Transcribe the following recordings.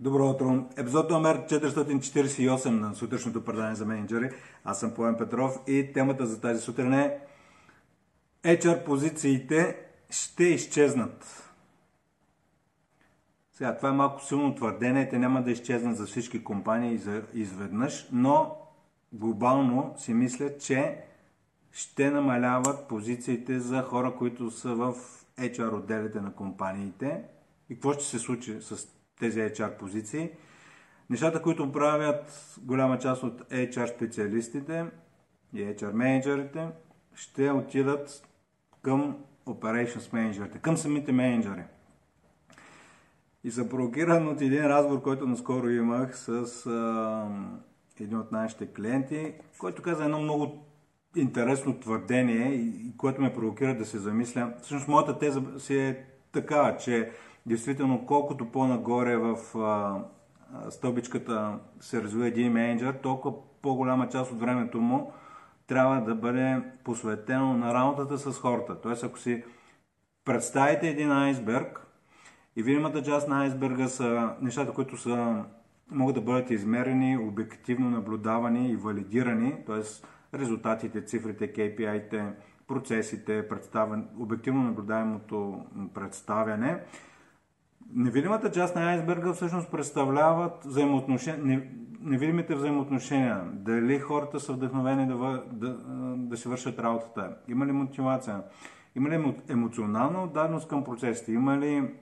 Добро утро! Епизод номер 448 на сутрешното предание за менеджери. Аз съм Поем Петров и темата за тази сутрин е HR позициите ще изчезнат. Сега, това е малко силно твърдение. Те няма да изчезнат за всички компании изведнъж, но глобално си мисля, че ще намаляват позициите за хора, които са в HR отделите на компаниите. И какво ще се случи с тези HR позиции. Нещата, които правят голяма част от HR специалистите и HR менеджерите, ще отидат към Operations менеджерите, към самите менеджери. И съм провокиран от един разговор, който наскоро имах с а, един от нашите клиенти, който каза едно много интересно твърдение и, което ме провокира да се замисля. Всъщност моята теза си е такава, че Действително, колкото по-нагоре в а, стълбичката се развива един менеджер, толкова по-голяма част от времето му трябва да бъде посветено на работата с хората. Тоест, ако си представите един айсберг и видимата част на айсберга са нещата, които са, могат да бъдат измерени, обективно наблюдавани и валидирани, т.е. резултатите, цифрите, KPI-те, процесите, обективно наблюдаемото представяне, Невидимата част на айсберга всъщност представляват взаимоотношения, невидимите взаимоотношения. Дали хората са вдъхновени да, да, да си вършат работата? Има ли мотивация? Има ли емоционална отдаденост към процесите? Има ли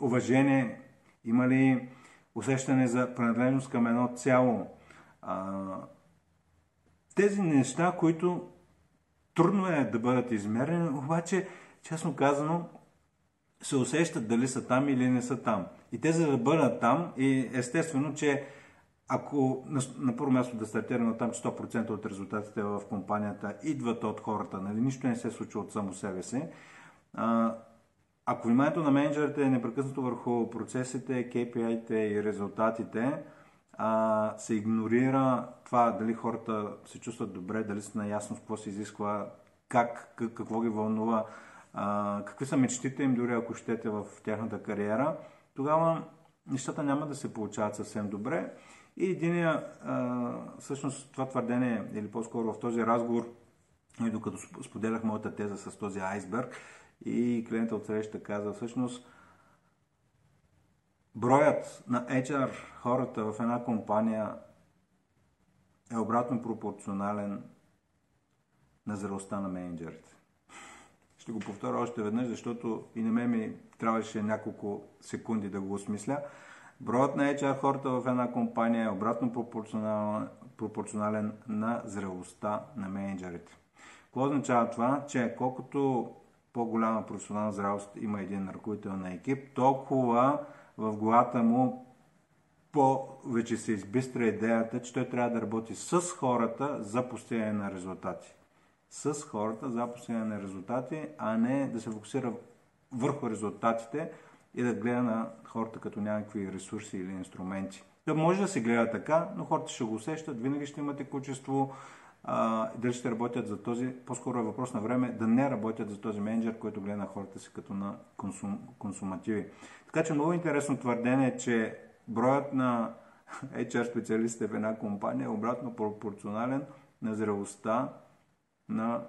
уважение? Има ли усещане за принадлежност към едно цяло? А, тези неща, които трудно е да бъдат измерени, обаче, честно казано, се усещат дали са там или не са там. И те за да бъдат там, и естествено, че ако на, на първо място да стартираме там, че 100% от резултатите в компанията идват от хората, нали, нищо не се случва от само себе си, а, ако вниманието на менеджерите е непрекъснато върху процесите, KPI-те и резултатите, а, се игнорира това дали хората се чувстват добре, дали са наясно с какво се изисква, как, какво ги вълнува, какви са мечтите им, дори ако щете в тяхната кариера, тогава нещата няма да се получават съвсем добре. И единия, всъщност това твърдение, или по-скоро в този разговор, и докато споделях моята теза с този айсберг, и клиента от среща каза, всъщност, броят на HR хората в една компания е обратно пропорционален на зрелостта на менеджерите. Ще го повторя още веднъж, защото и на мен ми трябваше няколко секунди да го осмисля. Броят на HR хората в една компания е обратно пропорционален, пропорционален на зрелостта на менеджерите. Какво означава това? Че колкото по-голяма професионална зрелост има един ръководител на екип, толкова в главата му повече се избистря идеята, че той трябва да работи с хората за постигане на резултати с хората за постигане на резултати, а не да се фокусира върху резултатите и да гледа на хората като някакви ресурси или инструменти. Да може да се гледа така, но хората ще го усещат, винаги ще имате качество, а, дали ще работят за този, по-скоро е въпрос на време да не работят за този менеджер, който гледа на хората си като на консум, консумативи. Така че много интересно твърдение, че броят на HR специалистите в една компания е обратно пропорционален на зрелостта на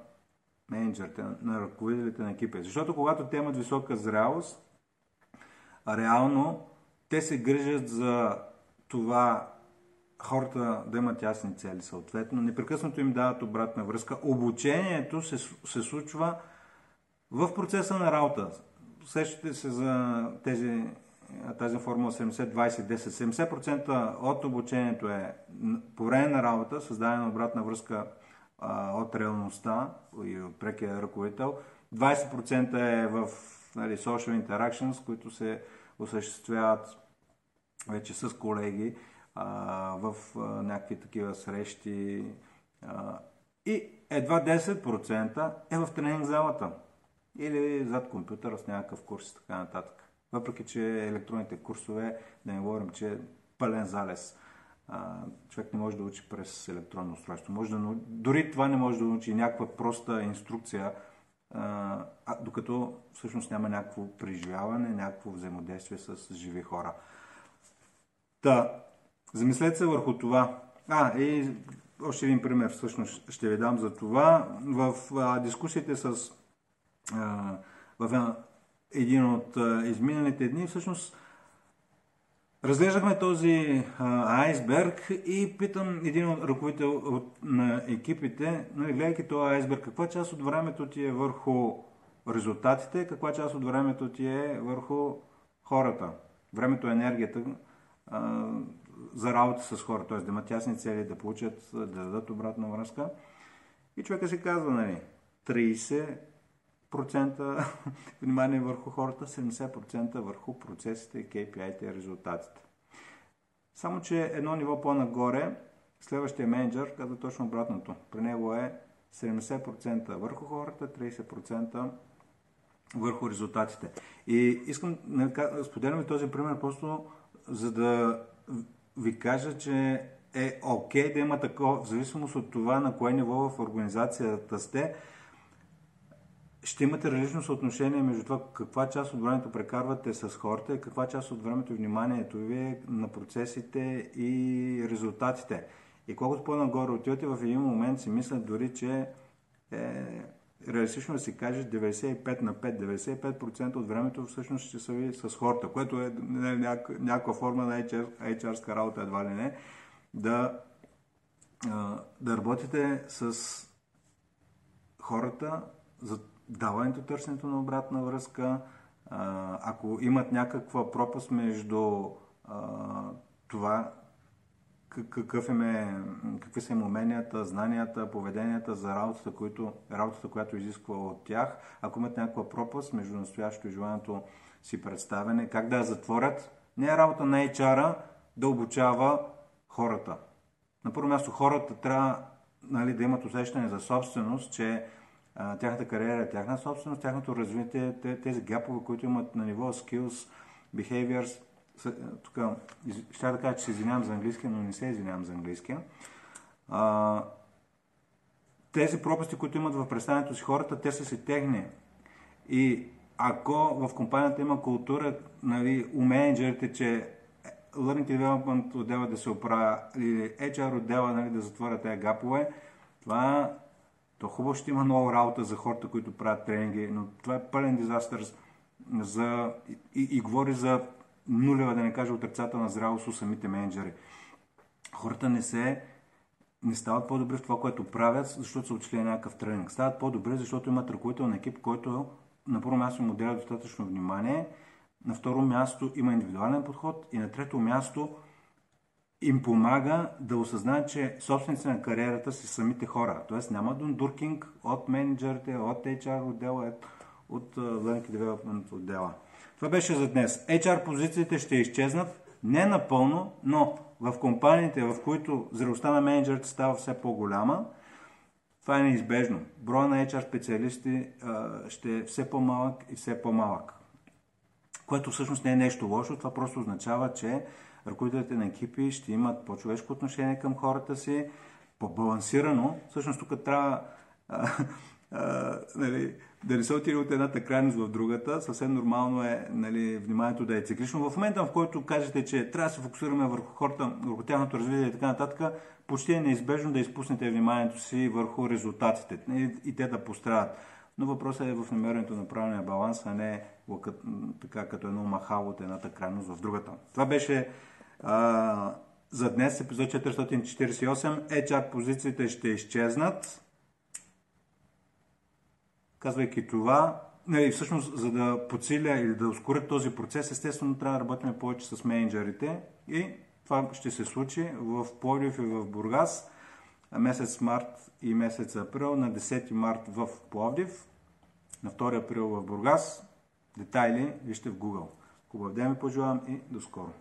менеджерите, на ръководителите на екипа. Защото когато те имат висока зрялост, реално те се грижат за това хората да имат ясни цели съответно. Непрекъснато им дават обратна връзка. Обучението се, се случва в процеса на работа. Сещате се за тези, тази формула 70-20-10. 70% от обучението е по време на работа, създадена обратна връзка а, от реалността и от прекия ръководител. 20% е в нали, social interactions, които се осъществяват вече с колеги а, в а, някакви такива срещи. А, и едва 10% е в тренинг залата или зад компютъра с някакъв курс и така нататък. Въпреки, че електронните курсове, да не говорим, че е пълен залез а, човек не може да учи през електронно устройство. Може да, дори това не може да научи някаква проста инструкция, а, докато всъщност няма някакво преживяване, някакво взаимодействие с живи хора. Та, замислете се върху това. А, и още един пример всъщност ще ви дам за това. В а, дискусиите с а, в един от а, изминалите дни всъщност разглеждахме този а, айсберг и питам един от ръководител от, на екипите, нали, гледайки този айсберг, каква част от времето ти е върху резултатите, каква част от времето ти е върху хората. Времето е енергията а, за работа с хора, т.е. да имат ясни цели, да получат, да дадат обратна връзка. И човека си казва, нали, 30% внимание върху хората, 70% върху процесите, KPI-те и резултатите. Само, че едно ниво по-нагоре, следващия менеджер казва точно обратното. При него е 70% върху хората, 30% върху резултатите. И искам да споделям този пример просто за да ви кажа, че е окей okay да има такова, в зависимост от това на кое ниво в организацията сте, ще имате различно съотношение между това каква част от времето прекарвате с хората и каква част от времето вниманието ви е на процесите и резултатите. И колкото по-нагоре отивате, в един момент си мислят дори, че е реалистично да си кажеш 95 на 5, 95% от времето всъщност ще са ви с хората, което е някаква форма на HR-ска работа, едва ли не, да, да работите с хората за даването, търсенето на обратна връзка, ако имат някаква пропаст между това какъв им е, какви са им уменията, знанията, поведенията за работата, които, работата, която изисква от тях. Ако имат някаква пропаст между настоящето и желанието си представяне, как да я затворят. Не е работа на HR-а да обучава хората. На първо място хората трябва нали, да имат усещане за собственост, че тяхната кариера е тяхна собственост, тяхното развитие, тези гяпове, които имат на ниво skills, behaviors, тук ще да кажа, че се извинявам за английския, но не се извинявам за английския. Тези пропасти, които имат в представянето си хората, те са си техни. И ако в компанията има култура, нали, у менеджерите, че Learning Development отдела да се оправя или HR отдела нали, да затворя тези гапове, това то хубаво ще има много работа за хората, които правят тренинги, но това е пълен дизастър за, и, и говори за нулева, да не кажа отрицателна зрялост у самите менеджери. Хората не се не стават по-добри в това, което правят, защото са учили някакъв тренинг. Стават по-добри, защото имат ръководител на екип, който на първо място му отделя достатъчно внимание, на второ място има индивидуален подход и на трето място им помага да осъзнаят, че собственици на кариерата си самите хора. Тоест няма дундуркинг от менеджерите, от HR отдела, от Learning Development отдела. Това беше за днес. HR позициите ще изчезнат, не напълно, но в компаниите, в които зрелостта на менеджерите става все по-голяма, това е неизбежно. Броя на HR специалисти ще е все по-малък и все по-малък. Което всъщност не е нещо лошо, това просто означава, че ръководителите на екипи ще имат по-човешко отношение към хората си, по-балансирано. Всъщност тук трябва а, нали, да не се отиде от едната крайност в другата. Съвсем нормално е нали, вниманието да е циклично. В момента, в който кажете, че трябва да се фокусираме върху хората, върху тяхното развитие и така нататък, почти е неизбежно да изпуснете вниманието си върху резултатите и, и те да пострадат. Но въпросът е в намерението на правилния баланс, а не така като едно махало от едната крайност в другата. Това беше за днес, епизод 448. HR позициите ще изчезнат. Казвайки това, нали, всъщност, за да подсиля или да ускоря този процес, естествено трябва да работим повече с менеджерите и това ще се случи в Пловдив и в Бургас месец март и месец април, на 10 март в Пловдив, на 2 април в Бургас. Детайли вижте в Google. Хубав ден ви пожелавам и до скоро!